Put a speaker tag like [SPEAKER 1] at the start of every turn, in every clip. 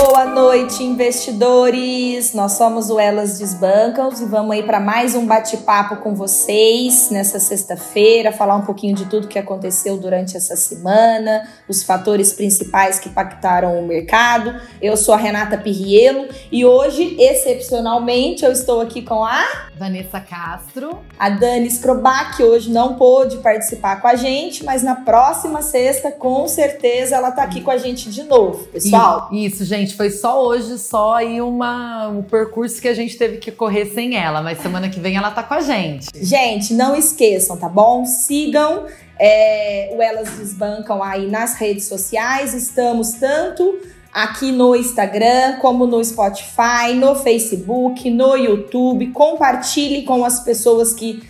[SPEAKER 1] Boa noite, investidores! Nós somos o Elas Desbancam e vamos aí para mais um bate-papo com vocês nessa sexta-feira, falar um pouquinho de tudo que aconteceu durante essa semana, os fatores principais que impactaram o mercado. Eu sou a Renata Pirrielo e hoje, excepcionalmente, eu estou aqui com a
[SPEAKER 2] Vanessa Castro.
[SPEAKER 1] A Dani Scrobac, que hoje não pôde participar com a gente, mas na próxima sexta, com certeza, ela está aqui com a gente de novo, pessoal.
[SPEAKER 2] Isso, gente gente, foi só hoje, só aí uma, um percurso que a gente teve que correr sem ela, mas semana que vem ela tá com a gente.
[SPEAKER 1] Gente, não esqueçam, tá bom? Sigam é, o Elas Desbancam aí nas redes sociais, estamos tanto aqui no Instagram, como no Spotify, no Facebook, no YouTube. Compartilhe com as pessoas que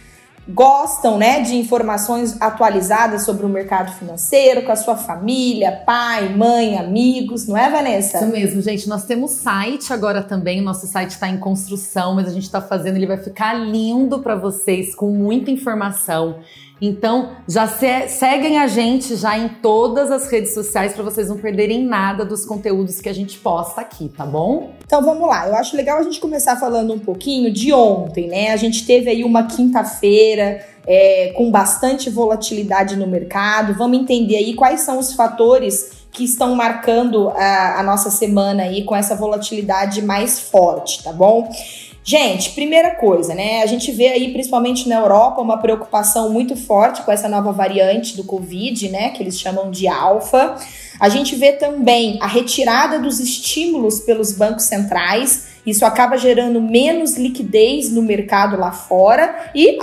[SPEAKER 1] gostam né, de informações atualizadas sobre o mercado financeiro, com a sua família, pai, mãe, amigos, não é, Vanessa?
[SPEAKER 2] Isso mesmo, gente. Nós temos site agora também. Nosso site está em construção, mas a gente está fazendo. Ele vai ficar lindo para vocês, com muita informação. Então, já se, seguem a gente já em todas as redes sociais para vocês não perderem nada dos conteúdos que a gente posta aqui, tá bom?
[SPEAKER 1] Então vamos lá. Eu acho legal a gente começar falando um pouquinho de ontem, né? A gente teve aí uma quinta-feira é, com bastante volatilidade no mercado. Vamos entender aí quais são os fatores que estão marcando a, a nossa semana aí com essa volatilidade mais forte, tá bom? Gente, primeira coisa, né? A gente vê aí, principalmente na Europa, uma preocupação muito forte com essa nova variante do Covid, né? Que eles chamam de alfa. A gente vê também a retirada dos estímulos pelos bancos centrais. Isso acaba gerando menos liquidez no mercado lá fora e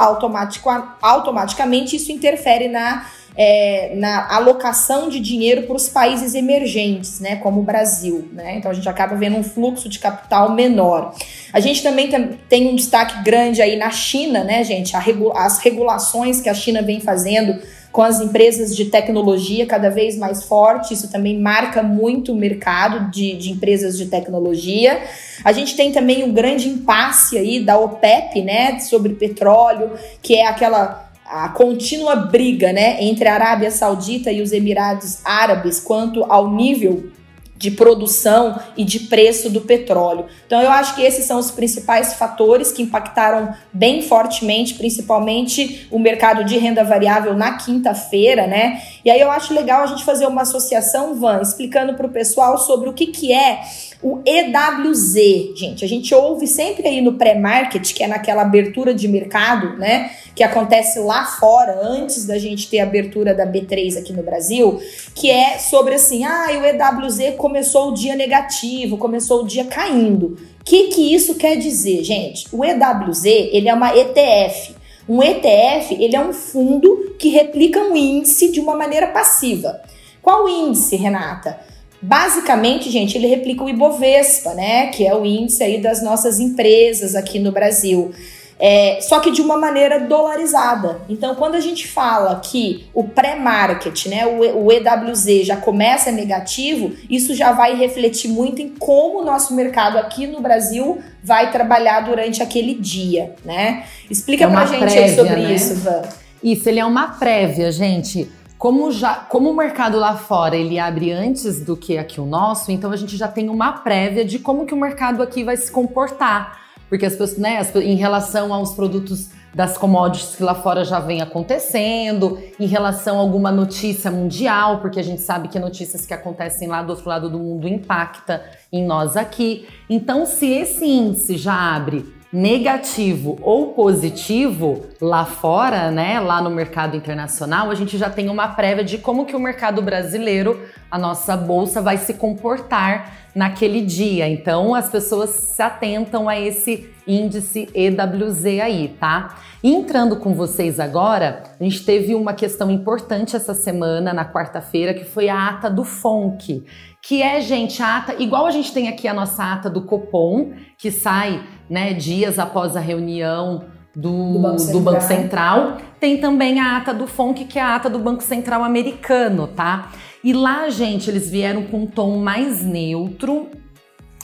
[SPEAKER 1] automaticamente isso interfere na é, na alocação de dinheiro para os países emergentes, né, como o Brasil. Né? Então a gente acaba vendo um fluxo de capital menor. A gente também tem um destaque grande aí na China, né, gente? as regulações que a China vem fazendo com as empresas de tecnologia cada vez mais forte, isso também marca muito o mercado de, de empresas de tecnologia. A gente tem também um grande impasse aí da OPEP, né, sobre petróleo, que é aquela a contínua briga né, entre a Arábia Saudita e os Emirados Árabes quanto ao nível de produção e de preço do petróleo. Então eu acho que esses são os principais fatores que impactaram bem fortemente, principalmente o mercado de renda variável na quinta-feira, né? E aí eu acho legal a gente fazer uma associação, Van, explicando para o pessoal sobre o que, que é o EWZ, gente, a gente ouve sempre aí no pré-market, que é naquela abertura de mercado, né? Que acontece lá fora, antes da gente ter a abertura da B3 aqui no Brasil, que é sobre assim: ah, o EWZ começou o dia negativo, começou o dia caindo. O que, que isso quer dizer, gente? O EWZ ele é uma ETF. Um ETF ele é um fundo que replica um índice de uma maneira passiva. Qual índice, Renata? Basicamente, gente, ele replica o Ibovespa, né? Que é o índice aí das nossas empresas aqui no Brasil. É, só que de uma maneira dolarizada. Então, quando a gente fala que o pré-market, né, o, EWZ já começa negativo, isso já vai refletir muito em como o nosso mercado aqui no Brasil vai trabalhar durante aquele dia, né? Explica é pra gente prévia, aí sobre né? isso, Van.
[SPEAKER 2] Isso, ele é uma prévia, gente. Como, já, como o mercado lá fora ele abre antes do que aqui o nosso, então a gente já tem uma prévia de como que o mercado aqui vai se comportar. Porque as pessoas, né, as, em relação aos produtos das commodities que lá fora já vem acontecendo, em relação a alguma notícia mundial, porque a gente sabe que notícias que acontecem lá do outro lado do mundo impacta em nós aqui. Então, se esse índice já abre negativo ou positivo lá fora, né, lá no mercado internacional, a gente já tem uma prévia de como que o mercado brasileiro, a nossa bolsa vai se comportar naquele dia. Então as pessoas se atentam a esse índice EWZ aí, tá? entrando com vocês agora, a gente teve uma questão importante essa semana, na quarta-feira, que foi a ata do FONC, que é, gente, a ata, igual a gente tem aqui a nossa ata do Copom, que sai né, dias após a reunião do, do, Banco, do Banco, Central. Tem também a ata do FONC, que é a ata do Banco Central americano, tá? E lá, gente, eles vieram com um tom mais neutro.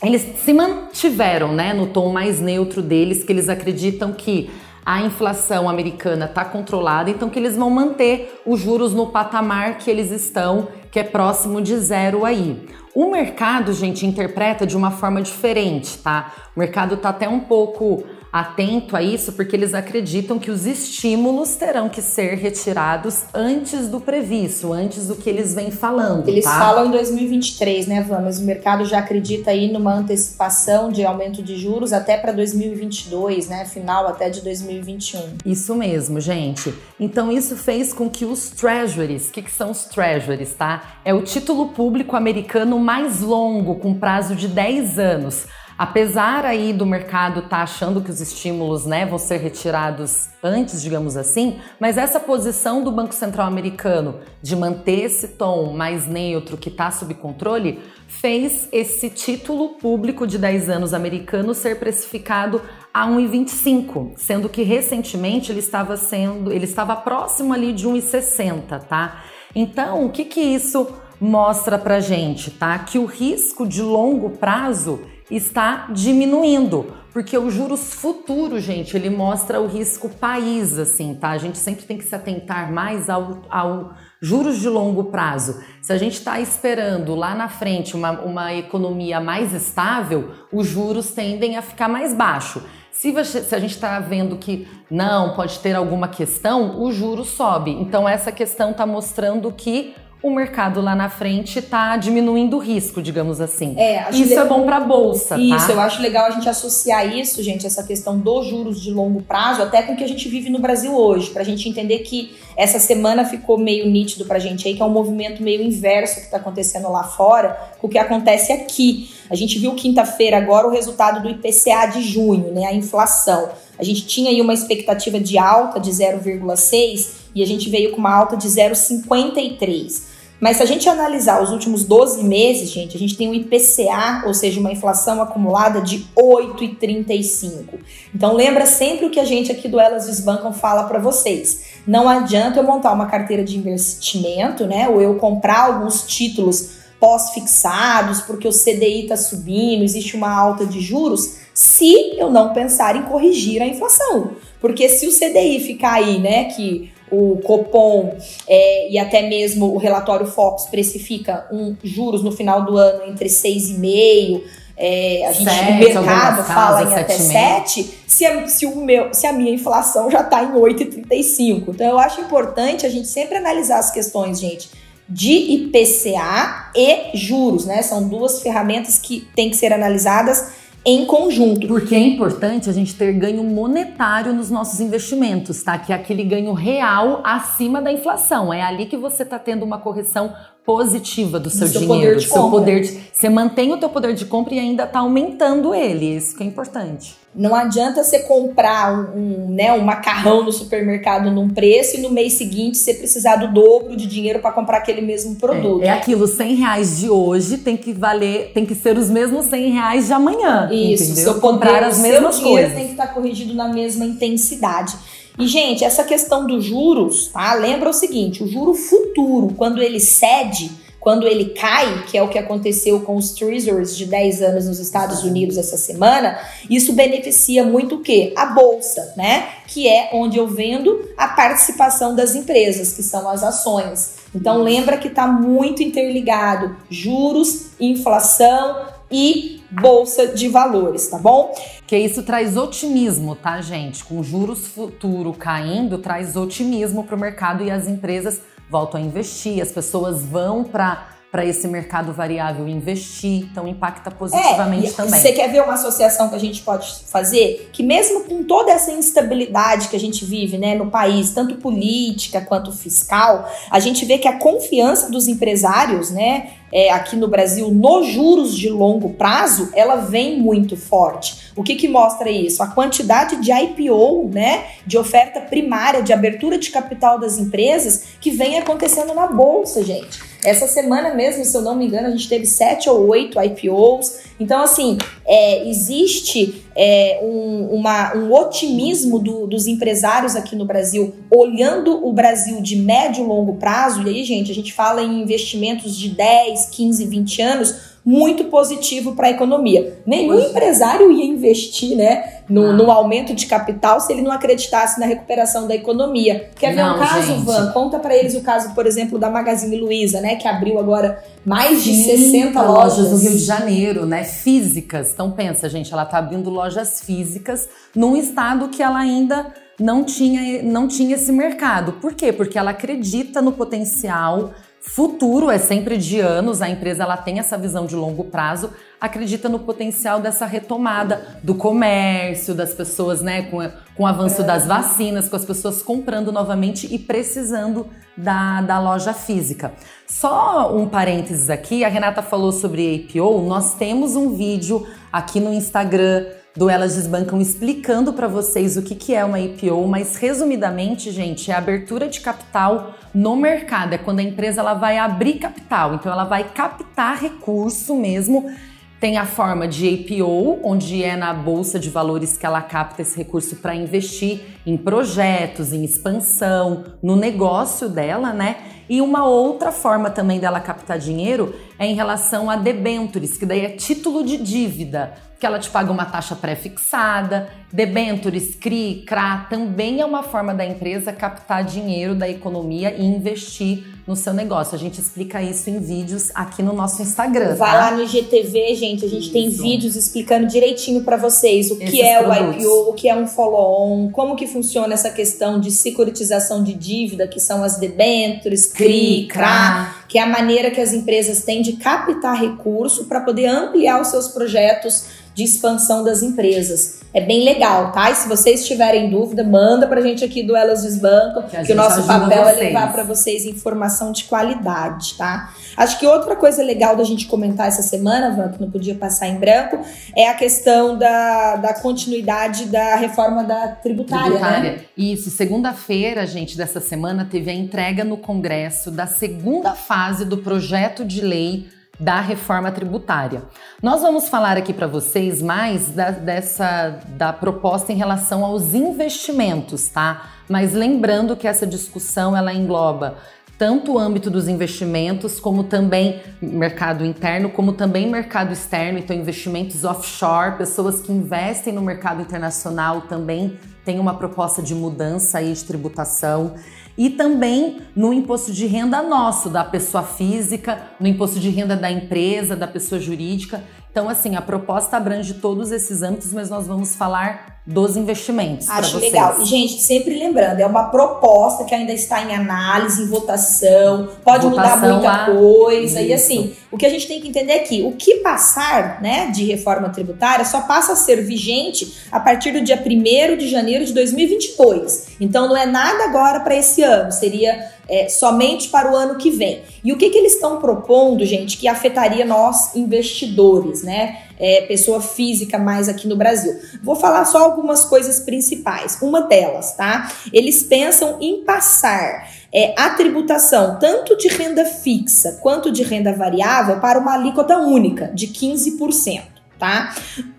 [SPEAKER 2] Eles se mantiveram, né, no tom mais neutro deles, que eles acreditam que a inflação americana está controlada, então que eles vão manter os juros no patamar que eles estão, que é próximo de zero aí. O mercado, gente, interpreta de uma forma diferente, tá? O mercado está até um pouco atento a isso porque eles acreditam que os estímulos terão que ser retirados antes do previsto, antes do que eles vêm falando.
[SPEAKER 1] Eles
[SPEAKER 2] tá?
[SPEAKER 1] falam em 2023, né, Van? Mas o mercado já acredita aí numa antecipação de aumento de juros até para 2022, né? Final até de 2021.
[SPEAKER 2] Isso mesmo, gente. Então isso fez com que os treasuries, o que, que são os treasuries, tá? É o título público americano mais longo, com prazo de 10 anos Apesar aí do mercado estar tá achando que os estímulos né, vão ser retirados antes, digamos assim, mas essa posição do Banco Central americano de manter esse tom mais neutro que está sob controle fez esse título público de 10 anos americano ser precificado a 1,25, sendo que recentemente ele estava sendo, ele estava próximo ali de 1,60, tá? Então, o que que isso mostra pra gente, tá? Que o risco de longo prazo está diminuindo, porque o juros futuro, gente, ele mostra o risco país, assim, tá? A gente sempre tem que se atentar mais ao, ao juros de longo prazo. Se a gente está esperando lá na frente uma, uma economia mais estável, os juros tendem a ficar mais baixo. Se a gente está vendo que não, pode ter alguma questão, o juro sobe. Então, essa questão está mostrando que o mercado lá na frente está diminuindo o risco, digamos assim. É, isso é bom para a bolsa.
[SPEAKER 1] Isso,
[SPEAKER 2] tá?
[SPEAKER 1] eu acho legal a gente associar isso, gente, essa questão dos juros de longo prazo, até com o que a gente vive no Brasil hoje, para a gente entender que essa semana ficou meio nítido para a gente aí que é um movimento meio inverso que está acontecendo lá fora com o que acontece aqui. A gente viu quinta-feira agora o resultado do IPCA de junho, né, a inflação. A gente tinha aí uma expectativa de alta de 0,6 e a gente veio com uma alta de 0,53. Mas se a gente analisar os últimos 12 meses, gente, a gente tem um IPCA, ou seja, uma inflação acumulada de 8,35. Então lembra sempre o que a gente aqui do Elas Desbancam fala para vocês. Não adianta eu montar uma carteira de investimento, né, ou eu comprar alguns títulos pós-fixados, porque o CDI está subindo, existe uma alta de juros, se eu não pensar em corrigir a inflação. Porque se o CDI ficar aí, né, que o Copom é, e até mesmo o relatório Fox precifica um juros no final do ano entre 6,5%, é, a gente, o mercado fala em até 7, se a, se, o meu, se a minha inflação já está em 8,35. Então eu acho importante a gente sempre analisar as questões, gente, de IPCA e juros, né? São duas ferramentas que têm que ser analisadas em conjunto.
[SPEAKER 2] Porque é importante a gente ter ganho monetário nos nossos investimentos, tá? Que é aquele ganho real acima da inflação. É ali que você está tendo uma correção positiva do seu, do seu dinheiro, do seu poder de, você mantém o teu poder de compra e ainda está aumentando ele. Isso que é importante.
[SPEAKER 1] Não adianta você comprar um, um, né, um macarrão no supermercado num preço e no mês seguinte você precisar do dobro de dinheiro para comprar aquele mesmo produto.
[SPEAKER 2] É, é, aquilo, 100 reais de hoje tem que valer, tem que ser os mesmos 100 reais de amanhã. Isso, entendeu? seu
[SPEAKER 1] comprar as mesmas seu coisas. tem que estar tá corrigido na mesma intensidade. E, gente, essa questão dos juros, tá? Lembra o seguinte: o juro futuro, quando ele cede, quando ele cai, que é o que aconteceu com os Treasuries de 10 anos nos Estados Unidos essa semana, isso beneficia muito o quê? A bolsa, né? Que é onde eu vendo a participação das empresas, que são as ações. Então lembra que está muito interligado juros, inflação e bolsa de valores, tá bom?
[SPEAKER 2] Que isso traz otimismo, tá, gente? Com juros futuro caindo, traz otimismo para o mercado e as empresas voltam a investir, as pessoas vão para para esse mercado variável investir, então impacta positivamente é, também.
[SPEAKER 1] Você quer ver uma associação que a gente pode fazer? Que mesmo com toda essa instabilidade que a gente vive né, no país, tanto política quanto fiscal, a gente vê que a confiança dos empresários, né, é, aqui no Brasil nos juros de longo prazo, ela vem muito forte. O que, que mostra isso? A quantidade de IPO, né, de oferta primária, de abertura de capital das empresas que vem acontecendo na bolsa, gente. Essa semana mesmo, se eu não me engano, a gente teve sete ou oito IPOs. Então, assim, é, existe é, um, uma, um otimismo do, dos empresários aqui no Brasil, olhando o Brasil de médio e longo prazo. E aí, gente, a gente fala em investimentos de 10, 15, 20 anos muito positivo para a economia. Nenhum pois. empresário ia investir, né, no, ah. no, aumento de capital se ele não acreditasse na recuperação da economia. Quer ver não, um caso, gente. Van? Conta para eles o caso, por exemplo, da Magazine Luiza, né, que abriu agora mais de Sim, 60 lojas.
[SPEAKER 2] no Rio de Janeiro, né, físicas. Então pensa, gente, ela tá abrindo lojas físicas num estado que ela ainda não tinha, não tinha esse mercado. Por quê? Porque ela acredita no potencial futuro, é sempre de anos, a empresa ela tem essa visão de longo prazo, acredita no potencial dessa retomada do comércio, das pessoas, né, com, com o avanço das vacinas, com as pessoas comprando novamente e precisando da, da loja física. Só um parênteses aqui, a Renata falou sobre APO, nós temos um vídeo aqui no Instagram do Elas Desbancam explicando para vocês o que, que é uma IPO, mas resumidamente, gente, é a abertura de capital no mercado. É quando a empresa ela vai abrir capital, então ela vai captar recurso mesmo. Tem a forma de IPO, onde é na bolsa de valores que ela capta esse recurso para investir em projetos, em expansão, no negócio dela, né? E uma outra forma também dela captar dinheiro é em relação a debentures, que daí é título de dívida que ela te paga uma taxa pré-fixada, debentures, CRI, CRA, também é uma forma da empresa captar dinheiro da economia e investir no seu negócio. A gente explica isso em vídeos aqui no nosso Instagram.
[SPEAKER 1] Vai
[SPEAKER 2] tá?
[SPEAKER 1] lá no IGTV, gente, a gente isso. tem vídeos explicando direitinho para vocês o Esses que é produtos. o IPO, o que é um follow-on, como que funciona essa questão de securitização de dívida, que são as debentures, CRI, CRA, que é a maneira que as empresas têm de captar recurso para poder ampliar os seus projetos de expansão das empresas. É bem legal, tá? E se vocês tiverem dúvida, manda pra gente aqui do Elas Desbancam, que, que o nosso papel vocês. é levar para vocês informação de qualidade, tá? Acho que outra coisa legal da gente comentar essa semana, Van, que não podia passar em branco, é a questão da, da continuidade da reforma da tributária, né? tributária. Né?
[SPEAKER 2] Isso, segunda-feira, gente, dessa semana, teve a entrega no Congresso da segunda fase do projeto de lei da reforma tributária. Nós vamos falar aqui para vocês mais da, dessa da proposta em relação aos investimentos, tá? Mas lembrando que essa discussão ela engloba tanto o âmbito dos investimentos, como também mercado interno, como também mercado externo, então investimentos offshore, pessoas que investem no mercado internacional também têm uma proposta de mudança aí de tributação e também no imposto de renda nosso, da pessoa física, no imposto de renda da empresa, da pessoa jurídica. Então, assim, a proposta abrange todos esses âmbitos, mas nós vamos falar dos investimentos.
[SPEAKER 1] Acho legal. E, gente, sempre lembrando, é uma proposta que ainda está em análise, em votação, pode votação mudar muita lá. coisa. Isso. E assim, o que a gente tem que entender é que o que passar né, de reforma tributária só passa a ser vigente a partir do dia 1 de janeiro de 2022. Então não é nada agora para esse ano, seria é, somente para o ano que vem. E o que, que eles estão propondo, gente, que afetaria nós investidores, né? É, pessoa física mais aqui no Brasil. Vou falar só algumas coisas principais. Uma delas, tá? Eles pensam em passar é, a tributação tanto de renda fixa quanto de renda variável para uma alíquota única de 15%, tá?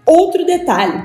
[SPEAKER 1] Outro detalhe,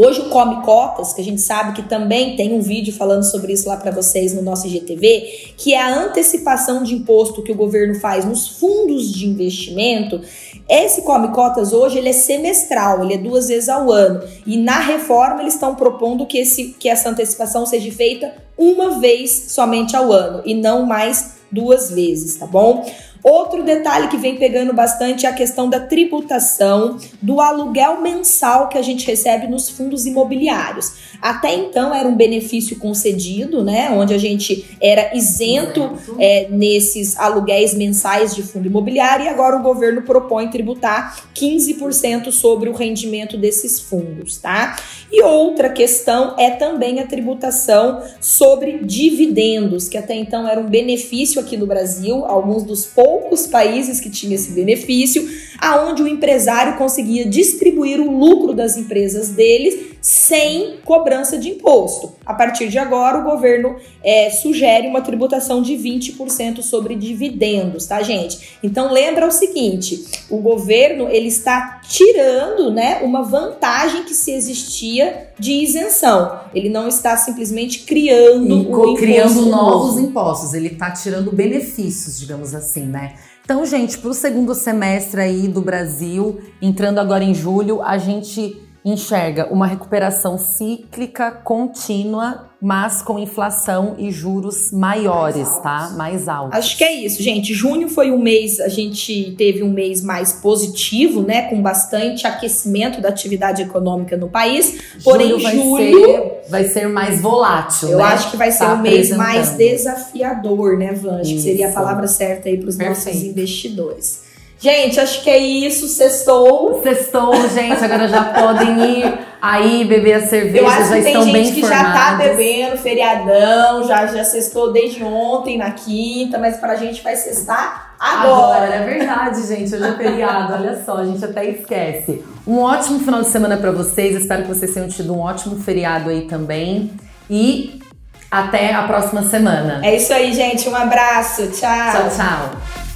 [SPEAKER 1] Hoje o Come Cotas, que a gente sabe que também tem um vídeo falando sobre isso lá para vocês no nosso IGTV, que é a antecipação de imposto que o governo faz nos fundos de investimento. Esse Come Cotas hoje ele é semestral, ele é duas vezes ao ano. E na reforma eles estão propondo que, esse, que essa antecipação seja feita uma vez somente ao ano e não mais duas vezes, tá bom? Outro detalhe que vem pegando bastante é a questão da tributação do aluguel mensal que a gente recebe nos fundos imobiliários. Até então era um benefício concedido, né? Onde a gente era isento é, nesses aluguéis mensais de fundo imobiliário e agora o governo propõe tributar 15% sobre o rendimento desses fundos, tá? E outra questão é também a tributação sobre dividendos, que até então era um benefício aqui no Brasil, alguns dos poucos poucos países que tinha esse benefício, aonde o empresário conseguia distribuir o lucro das empresas deles sem cobrança de imposto. A partir de agora, o governo é, sugere uma tributação de 20% sobre dividendos, tá, gente? Então lembra o seguinte: o governo ele está tirando né, uma vantagem que se existia de isenção. Ele não está simplesmente criando
[SPEAKER 2] um criando novos novo. impostos, ele está tirando benefícios, digamos assim, né? Então, gente, para o segundo semestre aí do Brasil, entrando agora em julho, a gente enxerga uma recuperação cíclica contínua mas com inflação e juros maiores, mais tá? Mais altos.
[SPEAKER 1] Acho que é isso, gente. Junho foi um mês, a gente teve um mês mais positivo, né? Com bastante aquecimento da atividade econômica no país. Porém, julho vai, julho,
[SPEAKER 2] ser, vai ser mais volátil.
[SPEAKER 1] Eu
[SPEAKER 2] né?
[SPEAKER 1] acho que vai ser tá um mês mais desafiador, né, Vange? Que seria a palavra certa aí para os nossos investidores. Gente, acho que é isso. Sextou.
[SPEAKER 2] Sextou, gente. Agora já podem ir aí beber a cerveja. Eu acho já que tem gente que
[SPEAKER 1] formadas. já tá bebendo feriadão, já, já sextou desde ontem na quinta, mas pra gente vai sextar agora. Agora,
[SPEAKER 2] é verdade, gente. Hoje é feriado. Olha só, a gente até esquece. Um ótimo final de semana para vocês. Espero que vocês tenham tido um ótimo feriado aí também. E até a próxima semana.
[SPEAKER 1] É isso aí, gente. Um abraço. Tchau.
[SPEAKER 2] Tchau, tchau.